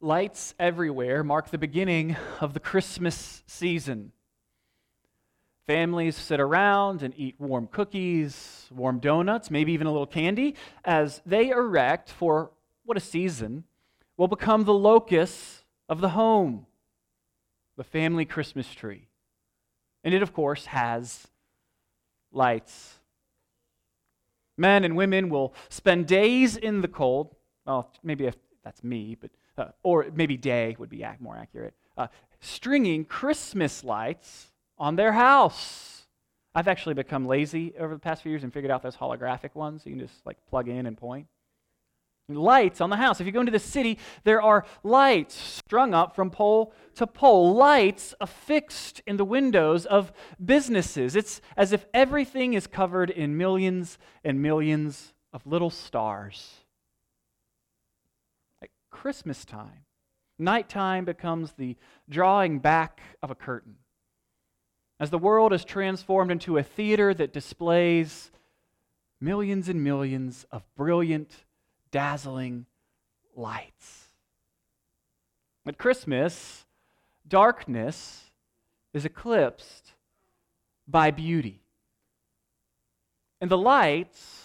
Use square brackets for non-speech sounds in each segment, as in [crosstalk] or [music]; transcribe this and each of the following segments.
lights everywhere mark the beginning of the Christmas season. Families sit around and eat warm cookies, warm donuts, maybe even a little candy, as they erect for what a season will become the locus of the home, the family Christmas tree. And it, of course, has lights. Men and women will spend days in the cold. Well, maybe if that's me, but uh, or maybe day would be more accurate. Uh, stringing Christmas lights on their house. I've actually become lazy over the past few years and figured out those holographic ones. You can just like plug in and point lights on the house. If you go into the city, there are lights strung up from pole to pole, lights affixed in the windows of businesses. It's as if everything is covered in millions and millions of little stars. Christmas time, nighttime becomes the drawing back of a curtain. As the world is transformed into a theater that displays millions and millions of brilliant dazzling lights. At Christmas, darkness is eclipsed by beauty. And the lights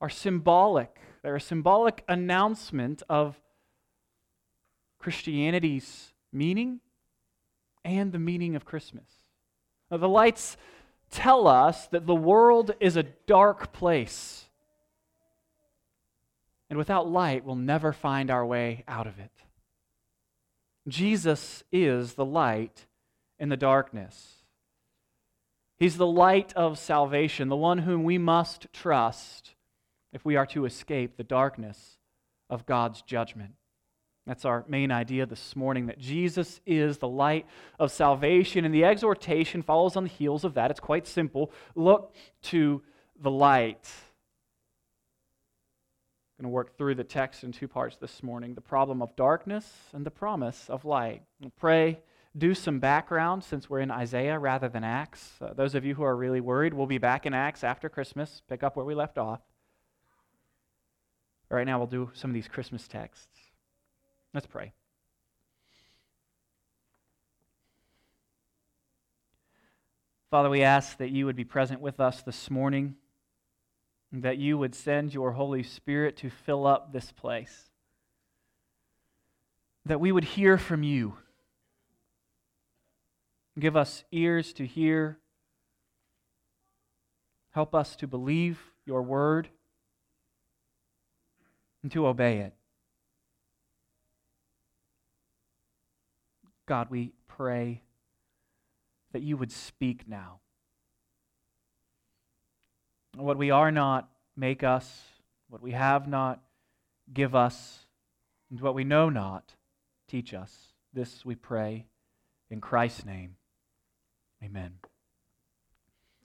are symbolic. They're a symbolic announcement of Christianity's meaning and the meaning of Christmas. Now, the lights tell us that the world is a dark place and without light, we'll never find our way out of it. Jesus is the light in the darkness. He's the light of salvation, the one whom we must trust if we are to escape the darkness of God's judgment. That's our main idea this morning that Jesus is the light of salvation. And the exhortation follows on the heels of that. It's quite simple. Look to the light I'm going to work through the text in two parts this morning the problem of darkness and the promise of light. We'll pray, do some background since we're in Isaiah rather than Acts. Uh, those of you who are really worried, we'll be back in Acts after Christmas, pick up where we left off. Right now, we'll do some of these Christmas texts. Let's pray. Father, we ask that you would be present with us this morning that you would send your Holy Spirit to fill up this place, that we would hear from you. Give us ears to hear. Help us to believe your word and to obey it. God, we pray that you would speak now. What we are not, make us. What we have not, give us. And what we know not, teach us. This we pray in Christ's name. Amen.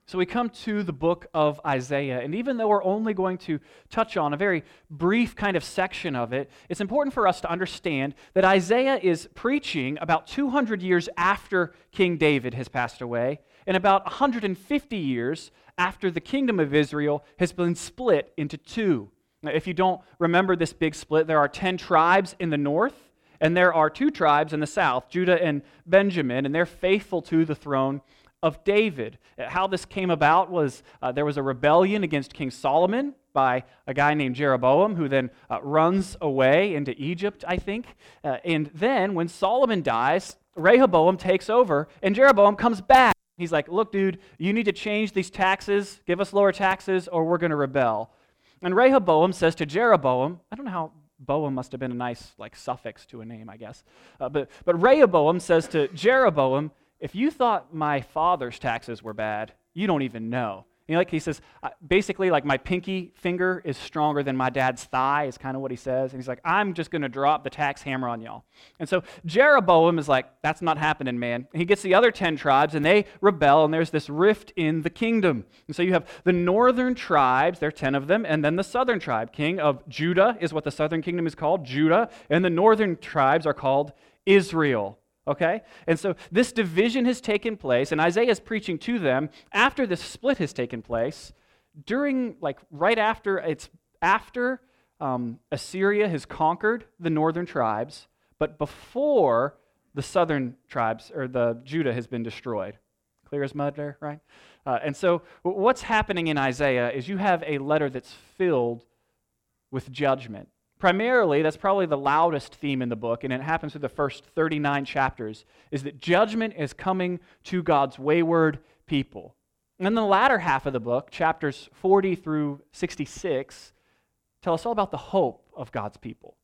So we come to the book of Isaiah, and even though we're only going to touch on a very brief kind of section of it, it's important for us to understand that Isaiah is preaching about 200 years after King David has passed away, and about 150 years after the kingdom of Israel has been split into two. Now, if you don't remember this big split, there are 10 tribes in the north, and there are two tribes in the south, Judah and Benjamin, and they're faithful to the throne of David. How this came about was uh, there was a rebellion against King Solomon by a guy named Jeroboam, who then uh, runs away into Egypt, I think. Uh, and then when Solomon dies, Rehoboam takes over, and Jeroboam comes back He's like, Look, dude, you need to change these taxes, give us lower taxes, or we're going to rebel. And Rehoboam says to Jeroboam, I don't know how Boam must have been a nice like suffix to a name, I guess. Uh, but, but Rehoboam says to Jeroboam, if you thought my father's taxes were bad, you don't even know. You know, like he says, basically, like my pinky finger is stronger than my dad's thigh, is kind of what he says. And he's like, I'm just going to drop the tax hammer on y'all. And so Jeroboam is like, that's not happening, man. And he gets the other 10 tribes, and they rebel, and there's this rift in the kingdom. And so you have the northern tribes, there are 10 of them, and then the southern tribe. King of Judah is what the southern kingdom is called, Judah, and the northern tribes are called Israel. Okay? And so this division has taken place, and Isaiah is preaching to them after this split has taken place, during, like, right after, it's after um, Assyria has conquered the northern tribes, but before the southern tribes or the Judah has been destroyed. Clear as mud there, right? Uh, and so, what's happening in Isaiah is you have a letter that's filled with judgment. Primarily, that's probably the loudest theme in the book, and it happens through the first 39 chapters, is that judgment is coming to God's wayward people. And then the latter half of the book, chapters 40 through 66, tell us all about the hope of God's people.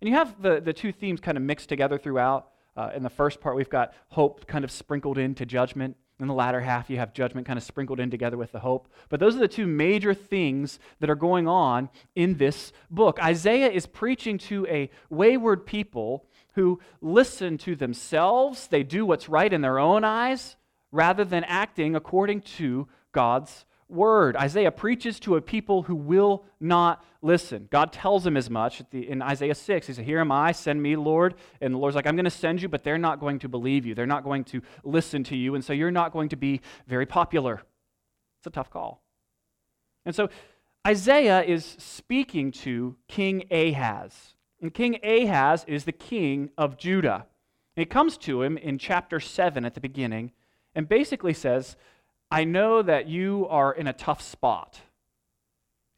And you have the, the two themes kind of mixed together throughout. Uh, in the first part, we've got hope kind of sprinkled into judgment. In the latter half, you have judgment kind of sprinkled in together with the hope. But those are the two major things that are going on in this book. Isaiah is preaching to a wayward people who listen to themselves, they do what's right in their own eyes, rather than acting according to God's word. Isaiah preaches to a people who will not listen. God tells him as much in Isaiah 6. He said, Here am I, send me, Lord. And the Lord's like, I'm going to send you, but they're not going to believe you. They're not going to listen to you. And so you're not going to be very popular. It's a tough call. And so Isaiah is speaking to King Ahaz. And King Ahaz is the king of Judah. And he comes to him in chapter 7 at the beginning and basically says, I know that you are in a tough spot.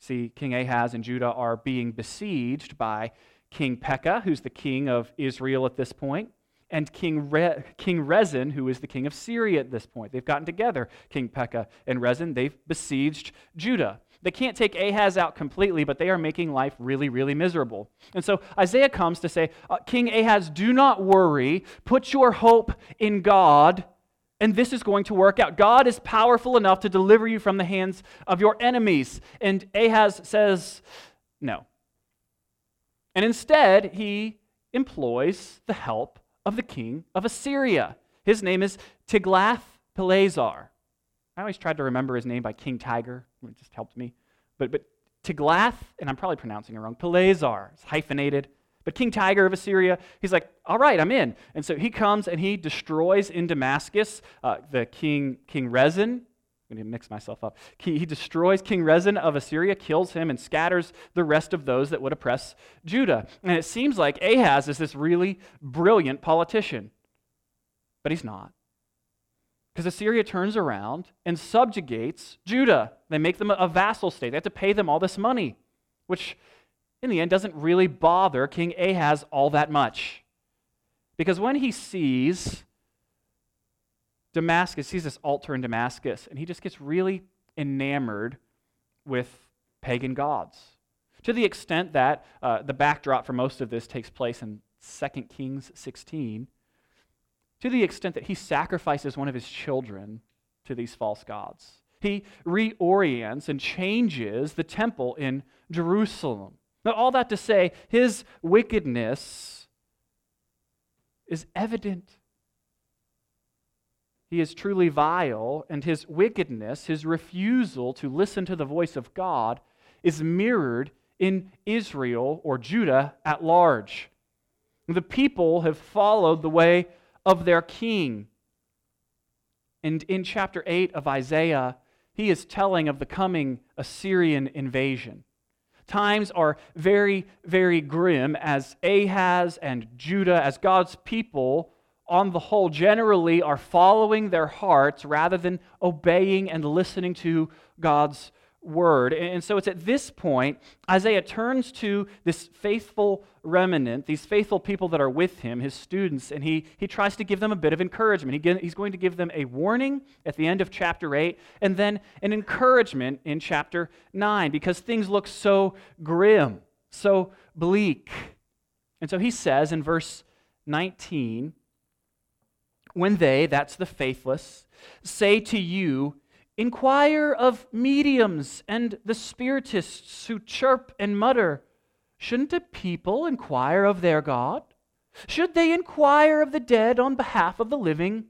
See, King Ahaz and Judah are being besieged by King Pekah, who's the king of Israel at this point, and King, Re- king Rezin, who is the king of Syria at this point. They've gotten together, King Pekah and Rezin. They've besieged Judah. They can't take Ahaz out completely, but they are making life really, really miserable. And so Isaiah comes to say, uh, King Ahaz, do not worry. Put your hope in God and this is going to work out. God is powerful enough to deliver you from the hands of your enemies. And Ahaz says, no. And instead, he employs the help of the king of Assyria. His name is Tiglath-Pileser. I always tried to remember his name by King Tiger. It just helped me. But, but Tiglath, and I'm probably pronouncing it wrong, Pileser. It's hyphenated. But King Tiger of Assyria, he's like, all right, I'm in. And so he comes and he destroys in Damascus uh, the king, King Rezin. I'm going to mix myself up. He, he destroys King Rezin of Assyria, kills him, and scatters the rest of those that would oppress Judah. And it seems like Ahaz is this really brilliant politician. But he's not. Because Assyria turns around and subjugates Judah. They make them a vassal state. They have to pay them all this money, which in the end, doesn't really bother King Ahaz all that much. Because when he sees Damascus, sees this altar in Damascus, and he just gets really enamored with pagan gods. To the extent that uh, the backdrop for most of this takes place in 2 Kings 16, to the extent that he sacrifices one of his children to these false gods. He reorients and changes the temple in Jerusalem. Now, all that to say, his wickedness is evident. He is truly vile, and his wickedness, his refusal to listen to the voice of God, is mirrored in Israel or Judah at large. The people have followed the way of their king. And in chapter 8 of Isaiah, he is telling of the coming Assyrian invasion. Times are very, very grim as Ahaz and Judah, as God's people, on the whole, generally are following their hearts rather than obeying and listening to God's word. And so it's at this point, Isaiah turns to this faithful remnant, these faithful people that are with him, his students, and he, he tries to give them a bit of encouragement. He, he's going to give them a warning at the end of chapter 8, and then an encouragement in chapter 9, because things look so grim, so bleak. And so he says in verse 19, when they, that's the faithless, say to you, Inquire of mediums and the spiritists who chirp and mutter. Shouldn't a people inquire of their God? Should they inquire of the dead on behalf of the living?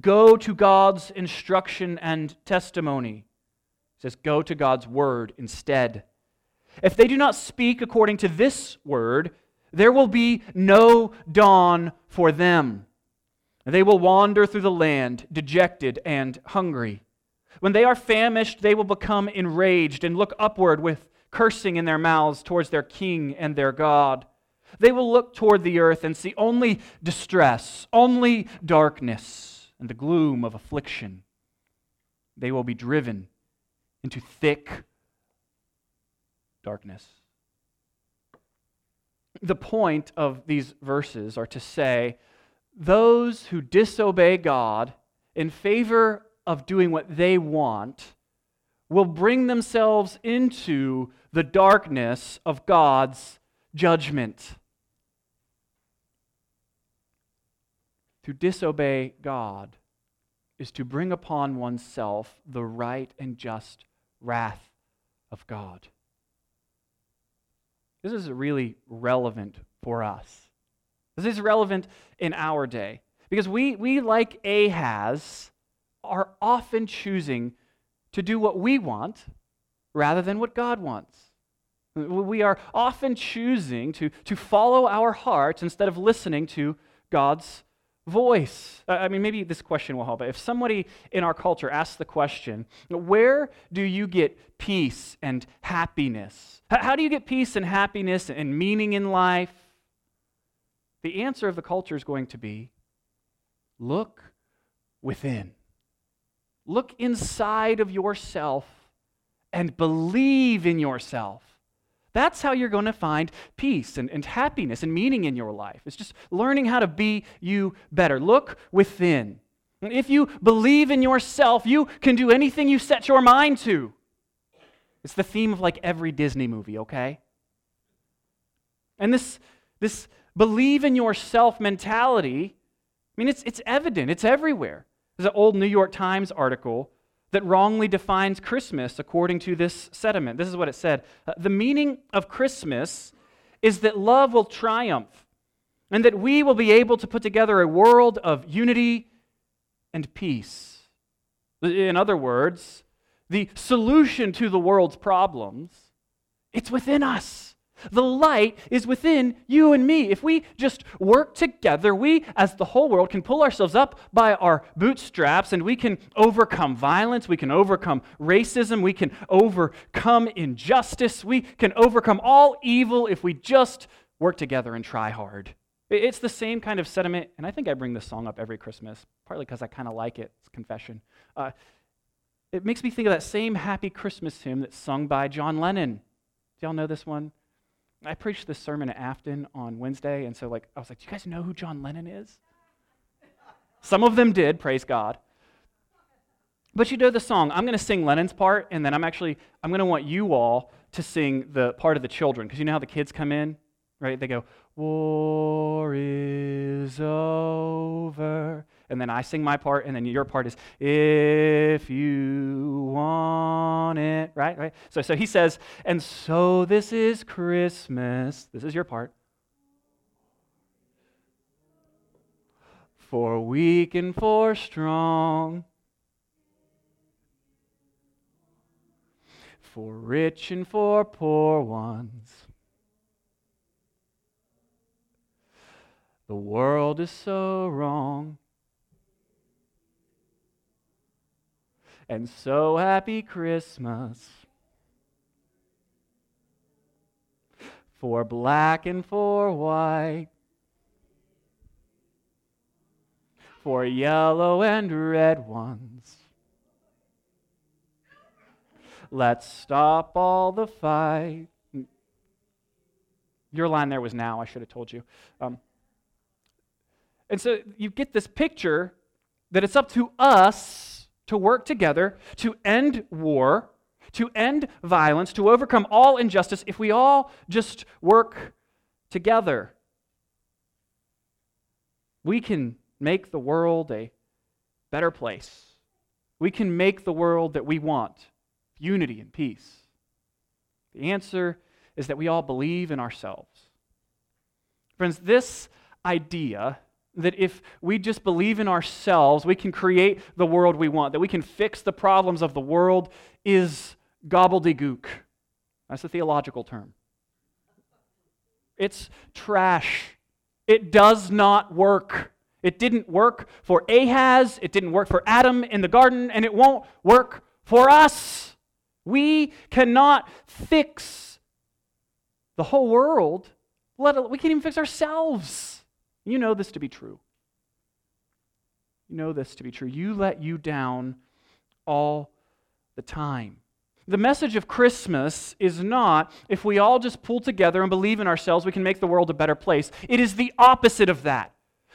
Go to God's instruction and testimony. It says, Go to God's word instead. If they do not speak according to this word, there will be no dawn for them. They will wander through the land, dejected and hungry. When they are famished, they will become enraged and look upward with cursing in their mouths towards their king and their God. They will look toward the earth and see only distress, only darkness, and the gloom of affliction. They will be driven into thick darkness. The point of these verses are to say those who disobey God in favor of doing what they want will bring themselves into the darkness of God's judgment. To disobey God is to bring upon oneself the right and just wrath of God. This is really relevant for us. This is relevant in our day because we, we like Ahaz, are often choosing to do what we want rather than what God wants. We are often choosing to, to follow our hearts instead of listening to God's voice. I mean, maybe this question will help. If somebody in our culture asks the question, where do you get peace and happiness? How do you get peace and happiness and meaning in life? The answer of the culture is going to be look within. Look inside of yourself and believe in yourself. That's how you're going to find peace and, and happiness and meaning in your life. It's just learning how to be you better. Look within. And if you believe in yourself, you can do anything you set your mind to. It's the theme of like every Disney movie, okay? And this, this believe in yourself mentality, I mean, it's, it's evident, it's everywhere. There's an old New York Times article that wrongly defines Christmas according to this sentiment. This is what it said uh, The meaning of Christmas is that love will triumph and that we will be able to put together a world of unity and peace. In other words, the solution to the world's problems it's within us. The light is within you and me. If we just work together, we, as the whole world, can pull ourselves up by our bootstraps and we can overcome violence, we can overcome racism, we can overcome injustice, we can overcome all evil if we just work together and try hard. It's the same kind of sentiment, and I think I bring this song up every Christmas, partly because I kind of like it. It's confession. Uh, it makes me think of that same Happy Christmas hymn that's sung by John Lennon. Do y'all know this one? I preached this sermon at Afton on Wednesday, and so like I was like, "Do you guys know who John Lennon is?" Some of them did, praise God. But you know the song. I'm going to sing Lennon's part, and then I'm actually I'm going to want you all to sing the part of the children, because you know how the kids come in, right? They go, "War is over," and then I sing my part, and then your part is, if you want it, right? Right? So, so he says, and so this is Christmas. This is your part. For weak and for strong. For rich and for poor ones. The world is so wrong. And so happy Christmas. For black and for white, for yellow and red ones. Let's stop all the fight. Your line there was now, I should have told you. Um, and so you get this picture that it's up to us to work together to end war, to end violence, to overcome all injustice if we all just work together. We can make the world a better place. We can make the world that we want unity and peace. The answer is that we all believe in ourselves. Friends, this idea that if we just believe in ourselves, we can create the world we want, that we can fix the problems of the world, is gobbledygook. That's a theological term. It's trash. It does not work. It didn't work for Ahaz, it didn't work for Adam in the garden, and it won't work for us. We cannot fix the whole world. Let, we can't even fix ourselves. You know this to be true. You know this to be true. You let you down all the time. The message of Christmas is not if we all just pull together and believe in ourselves, we can make the world a better place. It is the opposite of that.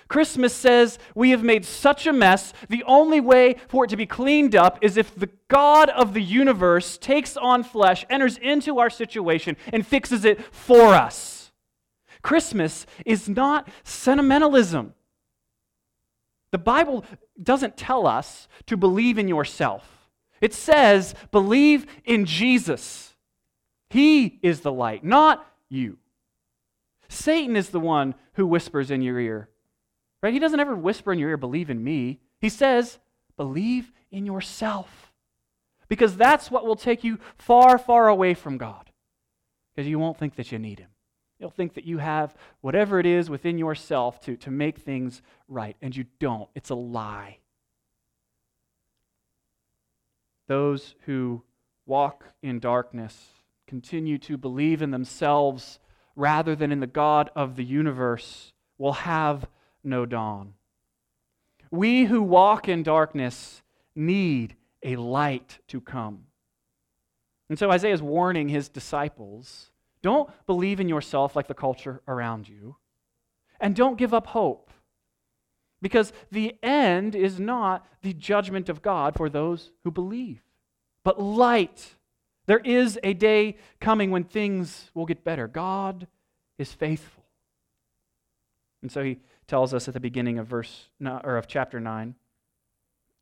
Christmas says we have made such a mess, the only way for it to be cleaned up is if the God of the universe takes on flesh, enters into our situation, and fixes it for us. Christmas is not sentimentalism. The Bible doesn't tell us to believe in yourself, it says, believe in Jesus. He is the light, not you. Satan is the one who whispers in your ear, Right? He doesn't ever whisper in your ear, believe in me. He says, believe in yourself. Because that's what will take you far, far away from God. Because you won't think that you need Him. You'll think that you have whatever it is within yourself to, to make things right, and you don't. It's a lie. Those who walk in darkness continue to believe in themselves rather than in the God of the universe will have no dawn. We who walk in darkness need a light to come. And so Isaiah is warning his disciples don't believe in yourself like the culture around you, and don't give up hope. Because the end is not the judgment of God for those who believe, but light. There is a day coming when things will get better. God is faithful. And so he tells us at the beginning of verse or of chapter 9.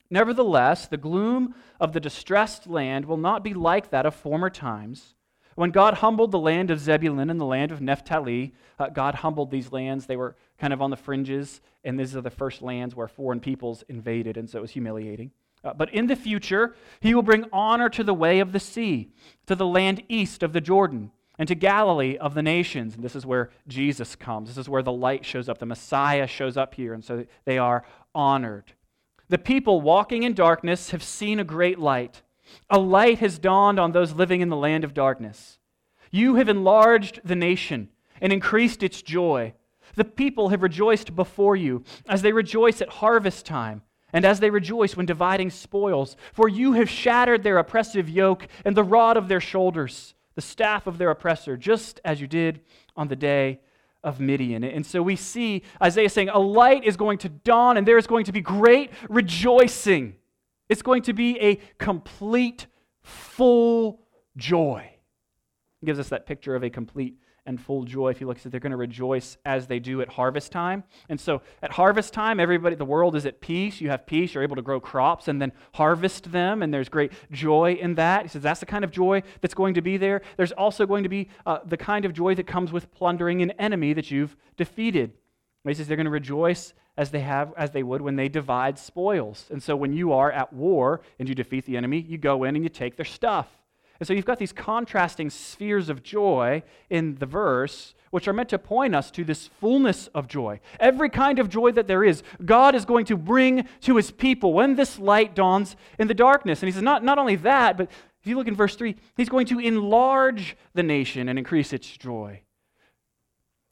Nevertheless, the gloom of the distressed land will not be like that of former times. When God humbled the land of Zebulun and the land of Naphtali, uh, God humbled these lands. They were kind of on the fringes, and these are the first lands where foreign peoples invaded, and so it was humiliating. Uh, but in the future, he will bring honor to the way of the sea, to the land east of the Jordan and to Galilee of the nations. And this is where Jesus comes. This is where the light shows up. The Messiah shows up here, and so they are honored. The people walking in darkness have seen a great light. A light has dawned on those living in the land of darkness. You have enlarged the nation and increased its joy. The people have rejoiced before you as they rejoice at harvest time and as they rejoice when dividing spoils. For you have shattered their oppressive yoke and the rod of their shoulders the staff of their oppressor, just as you did on the day of Midian. And so we see Isaiah saying, A light is going to dawn, and there is going to be great rejoicing. It's going to be a complete, full joy. It gives us that picture of a complete and full joy. If you look at it, they're going to rejoice as they do at harvest time. And so at harvest time, everybody, the world is at peace. You have peace. You're able to grow crops and then harvest them, and there's great joy in that. He says that's the kind of joy that's going to be there. There's also going to be uh, the kind of joy that comes with plundering an enemy that you've defeated. He says they're going to rejoice as they have as they would when they divide spoils. And so when you are at war and you defeat the enemy, you go in and you take their stuff. And so you've got these contrasting spheres of joy in the verse, which are meant to point us to this fullness of joy. Every kind of joy that there is, God is going to bring to his people when this light dawns in the darkness. And he says, not, not only that, but if you look in verse 3, he's going to enlarge the nation and increase its joy.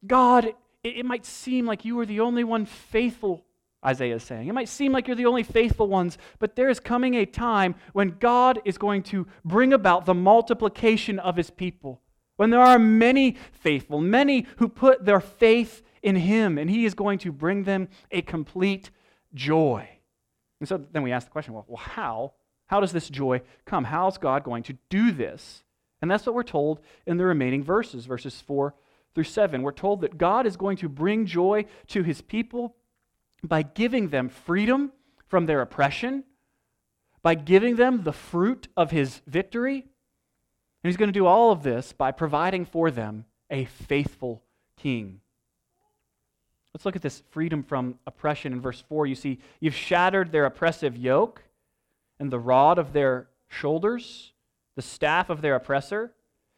God, it, it might seem like you are the only one faithful Isaiah is saying. It might seem like you're the only faithful ones, but there is coming a time when God is going to bring about the multiplication of his people. When there are many faithful, many who put their faith in him, and he is going to bring them a complete joy. And so then we ask the question well, well how? How does this joy come? How is God going to do this? And that's what we're told in the remaining verses, verses 4 through 7. We're told that God is going to bring joy to his people by giving them freedom from their oppression, by giving them the fruit of his victory. And he's going to do all of this by providing for them a faithful king. Let's look at this freedom from oppression in verse 4. You see, you've shattered their oppressive yoke and the rod of their shoulders, the staff of their oppressor.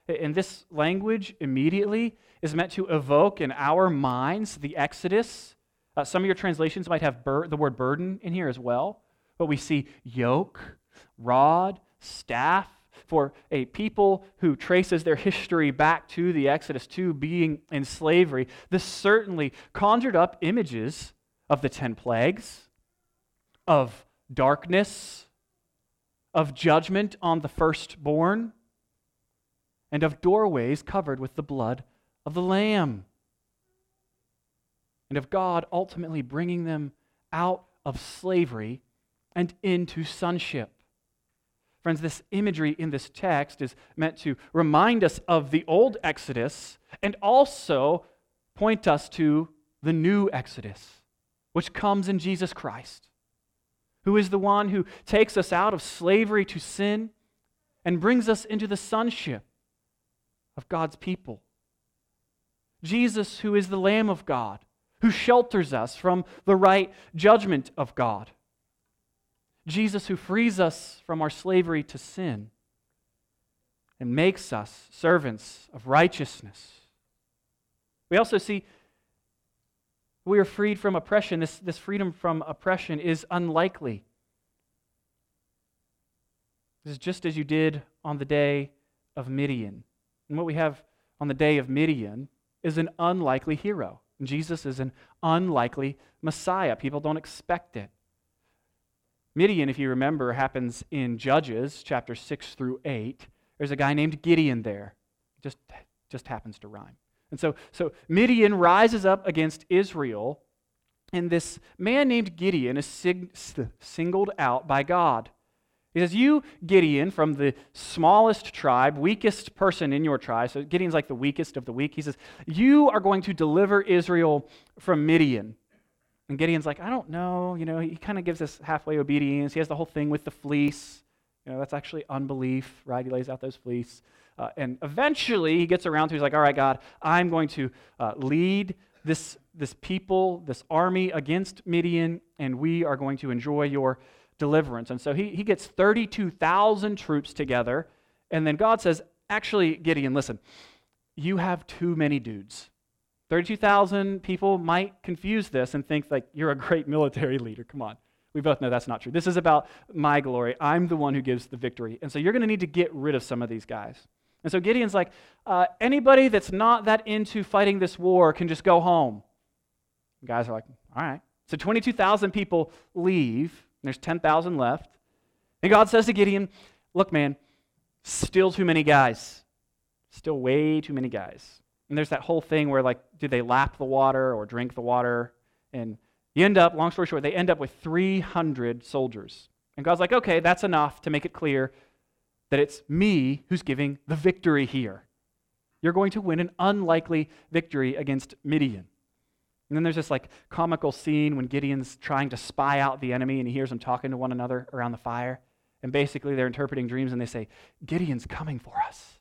And this language immediately is meant to evoke in our minds the Exodus uh, some of your translations might have bur- the word burden in here as well. But we see yoke, rod, staff, for a people who traces their history back to the Exodus, to being in slavery, this certainly conjured up images of the ten plagues, of darkness, of judgment on the firstborn, and of doorways covered with the blood of the Lamb, and of God ultimately bringing them out of slavery and into sonship. Friends, this imagery in this text is meant to remind us of the old Exodus and also point us to the new Exodus, which comes in Jesus Christ, who is the one who takes us out of slavery to sin and brings us into the sonship of God's people. Jesus, who is the Lamb of God, who shelters us from the right judgment of God. Jesus, who frees us from our slavery to sin and makes us servants of righteousness. We also see we are freed from oppression. This, this freedom from oppression is unlikely. This is just as you did on the day of Midian. And what we have on the day of Midian is an unlikely hero. Jesus is an unlikely Messiah. People don't expect it. Midian, if you remember, happens in Judges chapter 6 through 8. There's a guy named Gideon there. Just, just happens to rhyme. And so, so Midian rises up against Israel, and this man named Gideon is singled out by God. He says, You, Gideon, from the smallest tribe, weakest person in your tribe, so Gideon's like the weakest of the weak, he says, You are going to deliver Israel from Midian. And Gideon's like, I don't know. You know, he kind of gives this halfway obedience. He has the whole thing with the fleece. You know, that's actually unbelief, right? He lays out those fleece. Uh, and eventually he gets around to, he's like, all right, God, I'm going to uh, lead this, this people, this army against Midian, and we are going to enjoy your deliverance. And so he, he gets 32,000 troops together. And then God says, actually, Gideon, listen, you have too many dudes. 32,000 people might confuse this and think like you're a great [laughs] military leader. Come on. We both know that's not true. This is about my glory. I'm the one who gives the victory. And so you're going to need to get rid of some of these guys. And so Gideon's like, uh, anybody that's not that into fighting this war can just go home. And guys are like, all right. So 22,000 people leave, there's 10,000 left. And God says to Gideon, look, man, still too many guys. Still way too many guys. And there's that whole thing where, like, do they lap the water or drink the water? And you end up, long story short, they end up with 300 soldiers. And God's like, okay, that's enough to make it clear that it's me who's giving the victory here. You're going to win an unlikely victory against Midian. And then there's this like comical scene when Gideon's trying to spy out the enemy and he hears them talking to one another around the fire. And basically they're interpreting dreams and they say, Gideon's coming for us.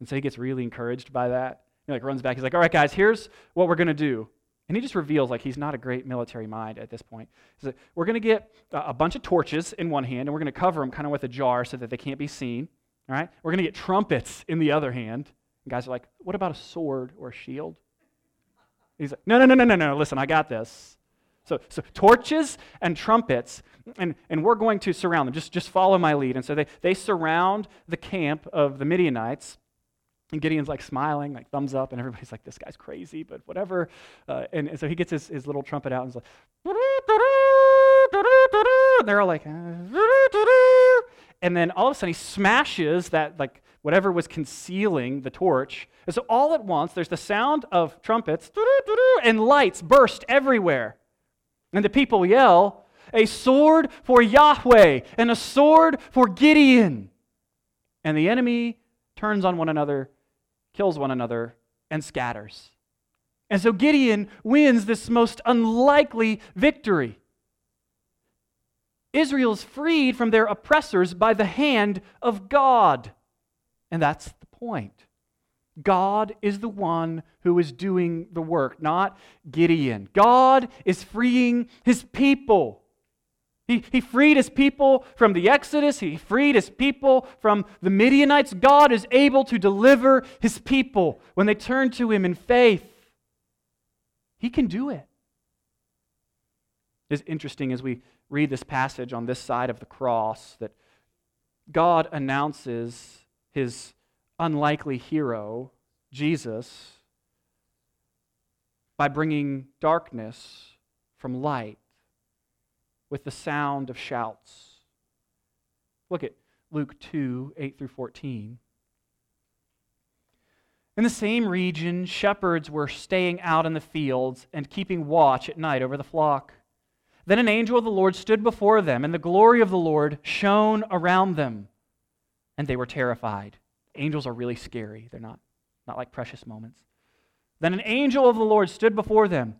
And so he gets really encouraged by that. He like runs back. He's like, all right, guys, here's what we're going to do. And he just reveals like he's not a great military mind at this point. He's like, we're going to get a bunch of torches in one hand and we're going to cover them kind of with a jar so that they can't be seen. All right? We're going to get trumpets in the other hand. And guys are like, what about a sword or a shield? He's like, no, no, no, no, no, no. Listen, I got this. So, so torches and trumpets, and, and we're going to surround them. Just, just follow my lead. And so they, they surround the camp of the Midianites. And Gideon's like smiling, like thumbs up, and everybody's like, this guy's crazy, but whatever. Uh, and, and, so he gets his, his little trumpet out and he's like, and they're all like, and then all of a sudden he smashes that, like, whatever was concealing the torch. And so all at once, there's the sound of trumpets, and lights burst everywhere. And the people yell, a sword for Yahweh, and a sword for Gideon. And the enemy turns on one another kills one another, and scatters. And so Gideon wins this most unlikely victory. Israel's freed from their oppressors by the hand of God. And that's the point. God is the one who is doing the work, not Gideon. God is freeing his people. He, he freed his people from the Exodus. He freed his people from the Midianites. God is able to deliver his people when they turn to him in faith. He can do it. It's interesting as we read this passage on this side of the cross that God announces his unlikely hero, Jesus, by bringing darkness from light with the sound of shouts. Look at Luke 2 8 through 14. In the same region, shepherds were staying out in the fields and keeping watch at night over the flock. Then an angel of the Lord stood before them, and the glory of the Lord shone around them, and they were terrified. Angels are really scary. They're not, not like precious moments. Then an angel of the Lord stood before them,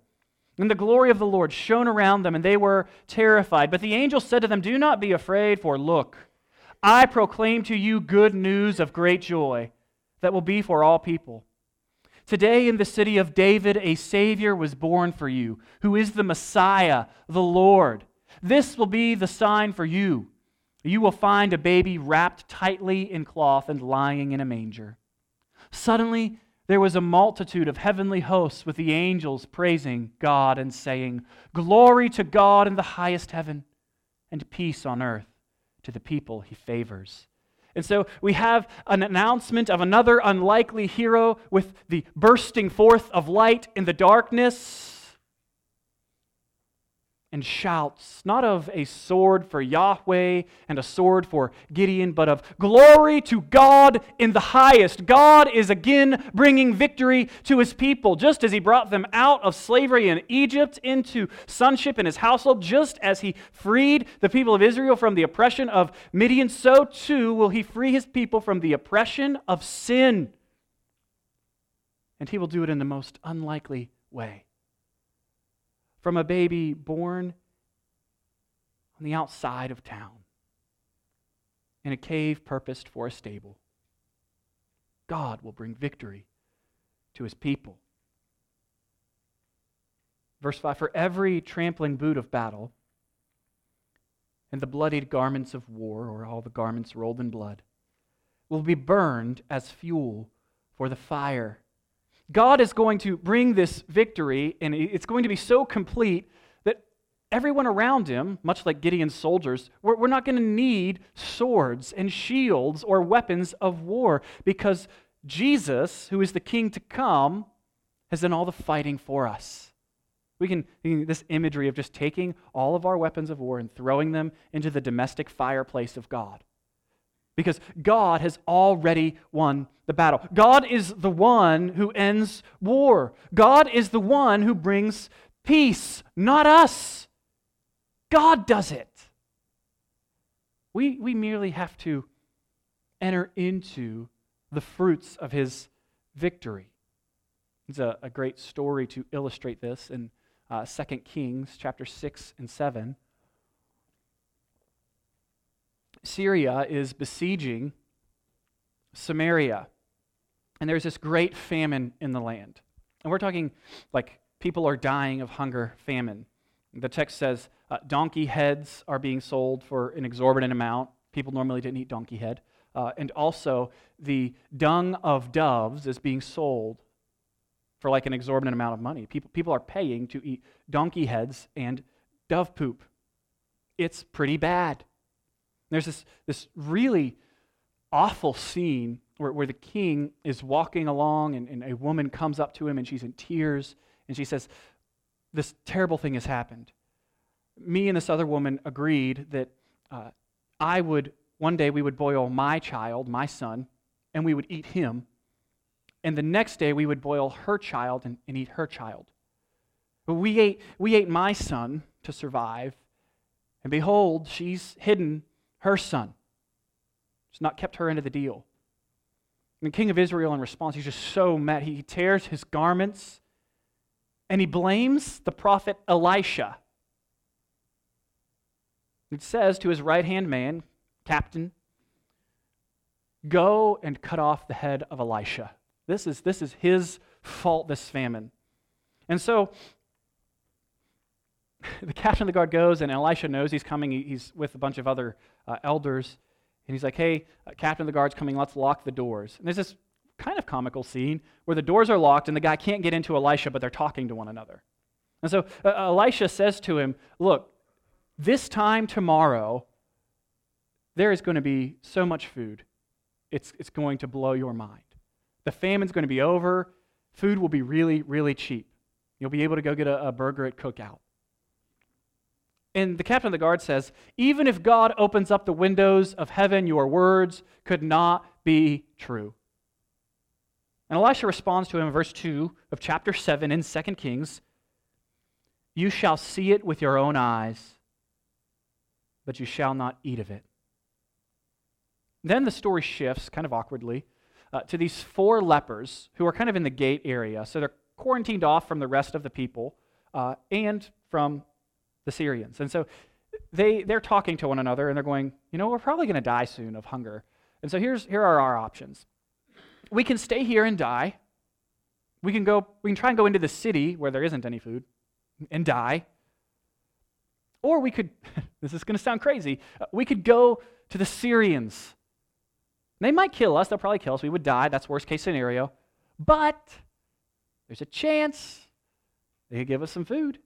and the glory of the Lord shone around them, and they were terrified. But the angel said to them, Do not be afraid, for look, I proclaim to you good news of great joy that will be for all people. Today, in the city of David, a Savior was born for you, who is the Messiah, the Lord. This will be the sign for you. You will find a baby wrapped tightly in cloth and lying in a manger. Suddenly, there was a multitude of heavenly hosts with the angels praising God and saying, Glory to God in the highest heaven, and peace on earth to the people he favors. And so we have an announcement of another unlikely hero with the bursting forth of light in the darkness and shouts, not of a sword for Yahweh and a sword for Gideon, but of glory to God in the highest. God is again bringing victory to his people, just as he brought them out of slavery in Egypt into sonship in his household, just as he freed the people of Israel from the oppression of Midian, so too will he free his people from the oppression of sin. And he will do it in the most unlikely way from a baby born on the outside of town in a cave purposed for a stable. God will bring victory to his people. Verse 5 For every trampling boot of battle and the bloodied garments of war, or all the garments rolled in blood, will be burned as fuel for the fire God is going to bring this victory, and it's going to be so complete that everyone around him, much like Gideon's soldiers, we're, we're not going to need swords and shields or weapons of war because Jesus, who is the king to come, has done all the fighting for us. We can, this imagery of just taking all of our weapons of war and throwing them into the domestic fireplace of God because God has already won the battle. God is the one who ends war. God is the one who brings peace, not us. God does it. We, we merely have to enter into the fruits of his victory. It's a, a great story to illustrate this in uh, 2 Kings chapter 6 and 7. Syria is besieging Samaria. And there's this great famine in the land. And we're talking like people are dying of hunger, famine. The text says uh, donkey heads are being sold for an exorbitant amount. People normally didn't eat donkey head. Uh, and also, the dung of doves is being sold for like an exorbitant amount of money. People, people are paying to eat donkey heads and dove poop. It's pretty bad. There's this, this really awful scene where, where the king is walking along and, and a woman comes up to him and she's in tears and she says, This terrible thing has happened. Me and this other woman agreed that uh, I would, one day we would boil my child, my son, and we would eat him. And the next day we would boil her child and, and eat her child. But we ate, we ate my son to survive. And behold, she's hidden her son. It's not kept her into the deal. And the king of Israel, in response, he's just so mad. He tears his garments and he blames the prophet Elisha. It says to his right hand man, captain, go and cut off the head of Elisha. This is, this is his fault, this famine. And so [laughs] the captain of the guard goes, and Elisha knows he's coming. He's with a bunch of other uh, elders. And he's like, hey, uh, captain of the guard's coming, let's lock the doors. And there's this kind of comical scene where the doors are locked and the guy can't get into Elisha, but they're talking to one another. And so uh, Elisha says to him, look, this time tomorrow, there is going to be so much food, it's, it's going to blow your mind. The famine's going to be over. Food will be really, really cheap. You'll be able to go get a, a burger at Cookout. And the captain of the guard says, Even if God opens up the windows of heaven, your words could not be true. And Elisha responds to him in verse 2 of chapter 7 in 2 Kings You shall see it with your own eyes, but you shall not eat of it. Then the story shifts, kind of awkwardly, uh, to these four lepers who are kind of in the gate area. So they're quarantined off from the rest of the people uh, and from the Syrians. And so they, they're talking to one another and they're going, you know, we're probably going to die soon of hunger. And so here's, here are our options we can stay here and die. We can go we can try and go into the city where there isn't any food and die. Or we could [laughs] this is going to sound crazy. Uh, we could go to the Syrians. They might kill us, they'll probably kill us. We would die. That's worst case scenario. But there's a chance they could give us some food.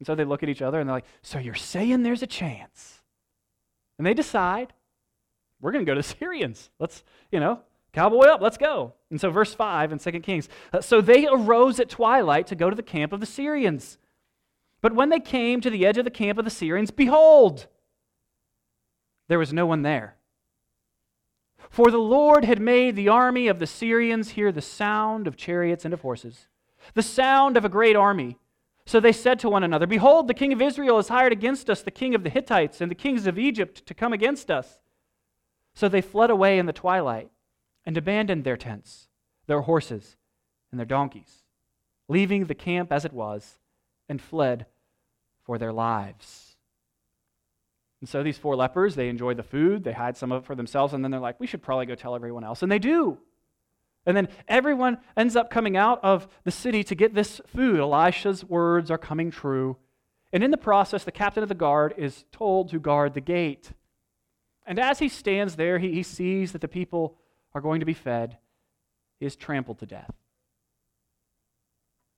And so they look at each other and they're like, "So you're saying there's a chance?" And they decide we're going to go to the [laughs] Syrians. Let's, you know, Cowboy up, let's go. And so, verse 5 in 2 Kings. Uh, so they arose at twilight to go to the camp of the Syrians. But when they came to the edge of the camp of the Syrians, behold, there was no one there. For the Lord had made the army of the Syrians hear the sound of chariots and of horses, the sound of a great army. So they said to one another, Behold, the king of Israel has hired against us the king of the Hittites and the kings of Egypt to come against us. So they fled away in the twilight and abandoned their tents, their horses, and their donkeys, leaving the camp as it was, and fled for their lives. And so these four lepers, they enjoy the food, they hide some of it for themselves, and then they're like, we should probably go tell everyone else. And they do. And then everyone ends up coming out of the city to get this food. Elisha's words are coming true. And in the process, the captain of the guard is told to guard the gate. And as he stands there, he, he sees that the people are going to be fed, he is trampled to death.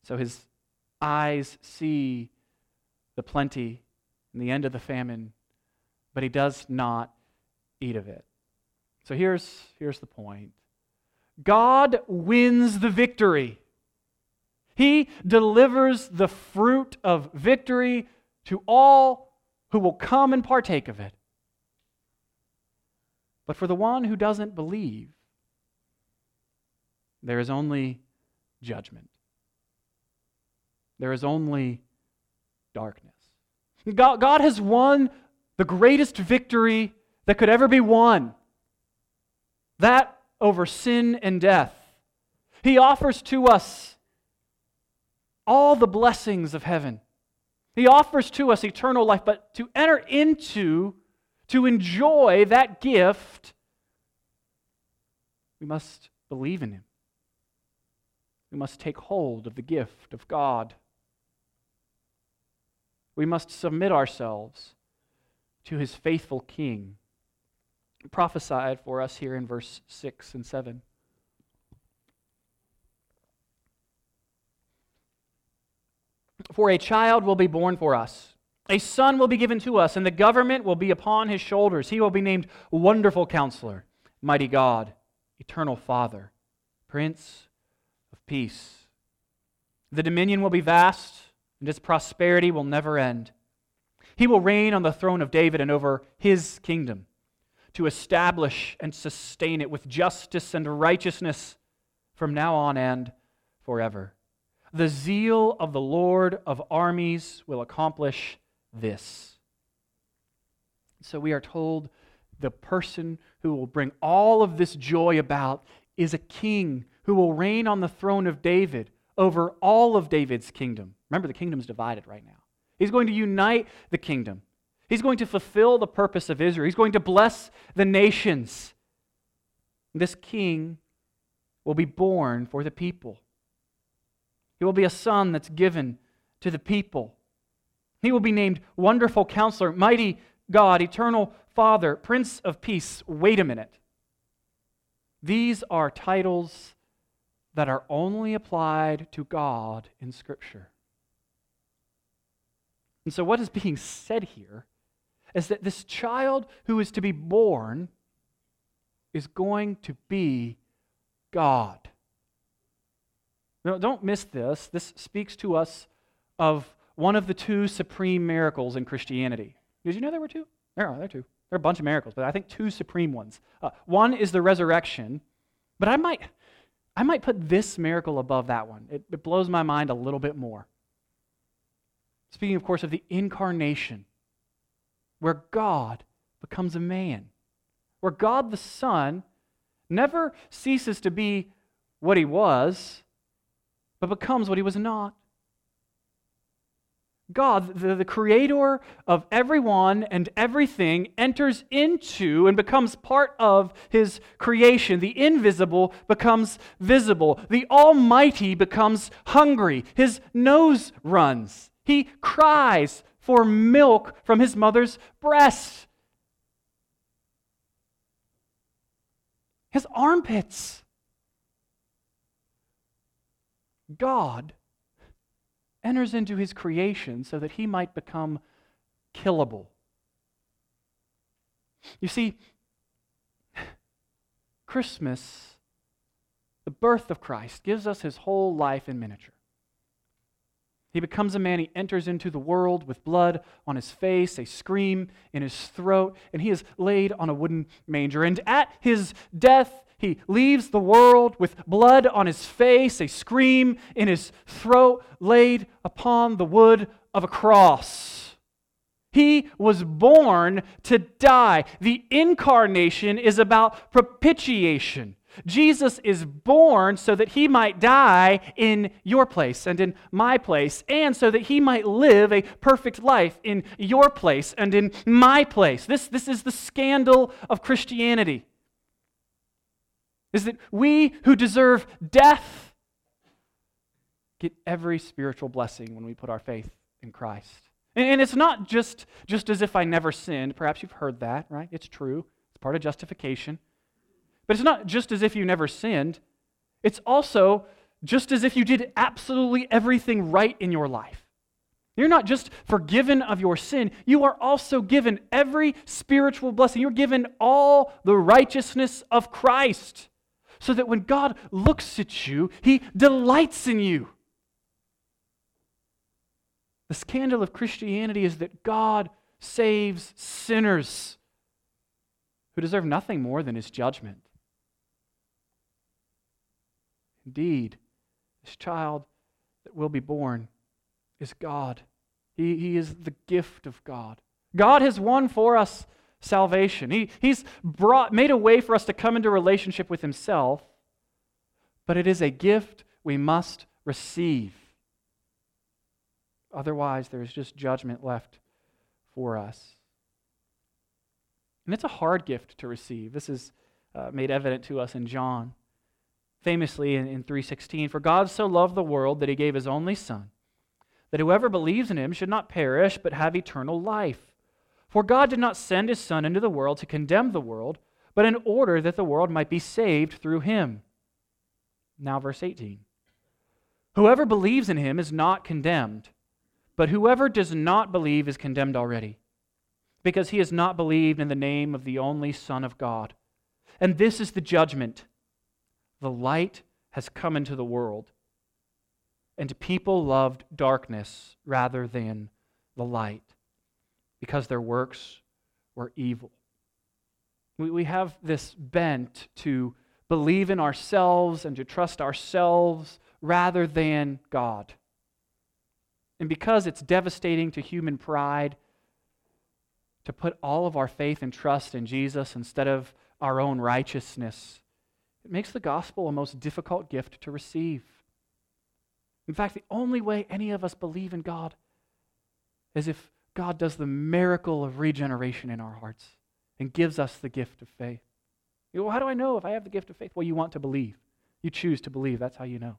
So his eyes see the plenty and the end of the famine, but he does not eat of it. So here's, here's the point God wins the victory. He delivers the fruit of victory to all who will come and partake of it. But for the one who doesn't believe, there is only judgment. There is only darkness. God, God has won the greatest victory that could ever be won that over sin and death. He offers to us all the blessings of heaven. He offers to us eternal life, but to enter into, to enjoy that gift, we must believe in Him. We must take hold of the gift of God. We must submit ourselves to his faithful king, prophesied for us here in verse 6 and 7. For a child will be born for us, a son will be given to us, and the government will be upon his shoulders. He will be named Wonderful Counselor, Mighty God, Eternal Father, Prince of peace. The dominion will be vast, and its prosperity will never end. He will reign on the throne of David and over his kingdom, to establish and sustain it with justice and righteousness from now on and forever. The zeal of the Lord of armies will accomplish this. So we are told the person who will bring all of this joy about is a king who will reign on the throne of David over all of David's kingdom. Remember, the kingdom's divided right now. He's going to unite the kingdom. He's going to fulfill the purpose of Israel. He's going to bless the nations. This king will be born for the people. He will be a son that's given to the people. He will be named Wonderful Counselor, Mighty God, Eternal Father, Prince of Peace. Wait a minute. These are titles that are only applied to God in Scripture. And so, what is being said here is that this child who is to be born is going to be God. Now, don't miss this. This speaks to us of one of the two supreme miracles in Christianity. Did you know there were two? There are, there are two. There are a bunch of miracles, but I think two supreme ones. Uh, one is the resurrection, but I might, I might put this miracle above that one. It, it blows my mind a little bit more. Speaking, of course, of the incarnation, where God becomes a man, where God the Son never ceases to be what he was, but becomes what he was not. God, the, the creator of everyone and everything, enters into and becomes part of his creation. The invisible becomes visible. The Almighty becomes hungry. His nose runs. He cries for milk from his mother's breast. His armpits. God enters into his creation so that he might become killable. You see, Christmas, the birth of Christ, gives us his whole life in miniature. He becomes a man. He enters into the world with blood on his face, a scream in his throat, and he is laid on a wooden manger. And at his death, he leaves the world with blood on his face, a scream in his throat, laid upon the wood of a cross. He was born to die. The incarnation is about propitiation. Jesus is born so that he might die in your place and in my place, and so that he might live a perfect life in your place and in my place. This, this is the scandal of Christianity is that we who deserve death get every spiritual blessing when we put our faith in Christ. And, it's not just, just as if I never sinned. Perhaps you've heard that, right? It's true, it's part of justification. But it's not just as if you never sinned, it's also just as if you did absolutely everything right in your life. You're not just forgiven of your sin, you are also given every spiritual blessing. You're given all the righteousness of Christ so that when God looks at you, he delights in you. The scandal of Christianity is that God saves sinners who deserve nothing more than his judgment. Indeed, this child that will be born is God. He, he is the gift of God. God has won for us salvation. He, he's brought, made a way for us to come into relationship with Himself, but it is a gift we must receive. Otherwise, there is just judgment left for us. And it's a hard gift to receive. This is uh, made evident to us in John. Famously in, in 3:16, for God so loved the world that he gave his only son, that whoever believes in him should not perish but have eternal life. For God did not send his Son into the world to condemn the world, but in order that the world might be saved through him. Now, verse 18. Whoever believes in him is not condemned, but whoever does not believe is condemned already, because he has not believed in the name of the only Son of God. And this is the judgment the light has come into the world, and people loved darkness rather than the light because their works were evil. We, we have this bent to believe in ourselves and to trust ourselves rather than God. And because it's devastating to human pride to put all of our faith and trust in Jesus instead of our own righteousness, it makes the gospel a most difficult gift to receive. In fact, the only way any of us believe in God is if God does the miracle of regeneration in our hearts and gives us the gift of faith. Know, well, how do I know if I have the gift of faith? Well, you want to believe. You choose to believe. That's how you know.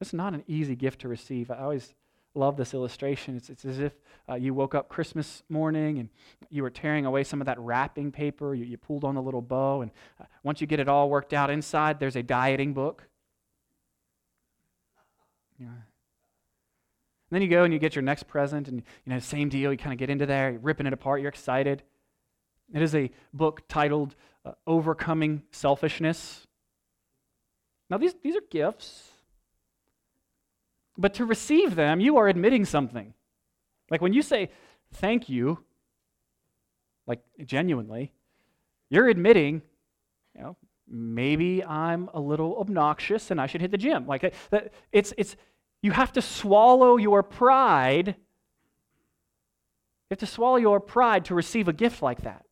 It's not an easy gift to receive. I always love this illustration. It's, it's as if uh, you woke up Christmas morning and you were tearing away some of that wrapping paper. You, you pulled on the little bow, and uh, once you get it all worked out inside, there's a dieting book. And then you go and you get your next present, and you know, same deal. You kind of get into there, you're ripping it apart, you're excited. It is a book titled uh, Overcoming Selfishness. Now, these, these are gifts, but to receive them, you are admitting something. Like when you say thank you, like genuinely, you're admitting, you know, maybe I'm a little obnoxious and I should hit the gym. Like that, it's, it's, you have to swallow your pride. You have to swallow your pride to receive a gift like that.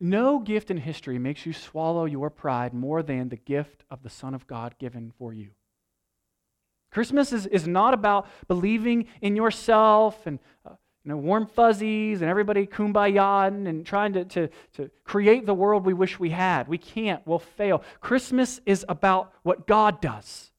No gift in history makes you swallow your pride more than the gift of the Son of God given for you. Christmas is, is not about believing in yourself and uh, you know, warm fuzzies and everybody kumbaya and trying to, to, to create the world we wish we had. We can't, we'll fail. Christmas is about what God does.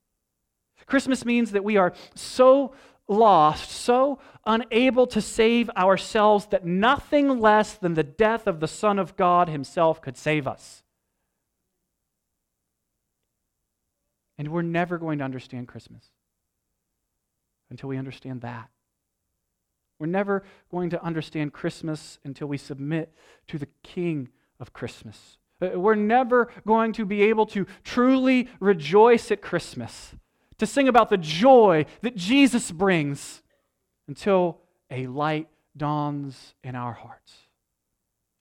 Christmas means that we are so lost, so unable to save ourselves that nothing less than the death of the Son of God Himself could save us. And we're never going to understand Christmas until we understand that. We're never going to understand Christmas until we submit to the King of Christmas. Uh, we're never going to be able to truly rejoice at Christmas, to sing about the joy that Jesus brings until a light dawns in our hearts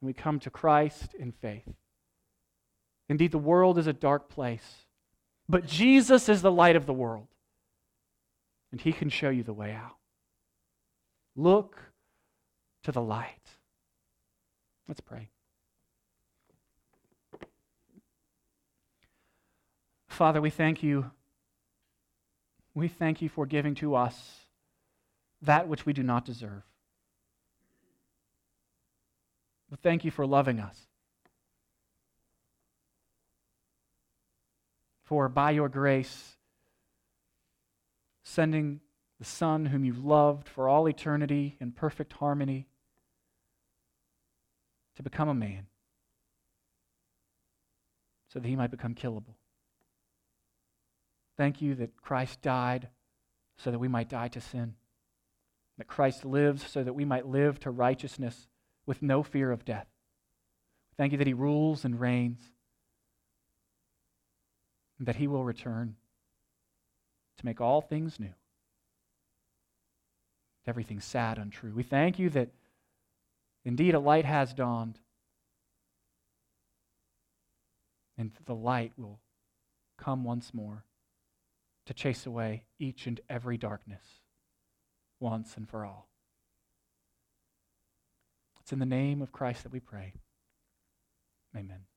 and we come to Christ in faith. Indeed, the world is a dark place, but Jesus is the light of the world, and he can show you the way out. Look to the light. Let's pray. Father, we thank you. We thank you for giving to us that which we do not deserve. But thank you for loving us. For by your grace, sending the Son whom you've loved for all eternity in perfect harmony, to become a man so that he might become killable. Thank you that Christ died so that we might die to sin, that Christ lives so that we might live to righteousness with no fear of death. Thank you that he rules and reigns, and that he will return to make all things new everything sad, and untrue. We thank you that indeed a light has dawned, and the light will come once more to chase away each and every darkness once and for all. It's in the name of Christ that we pray. Amen.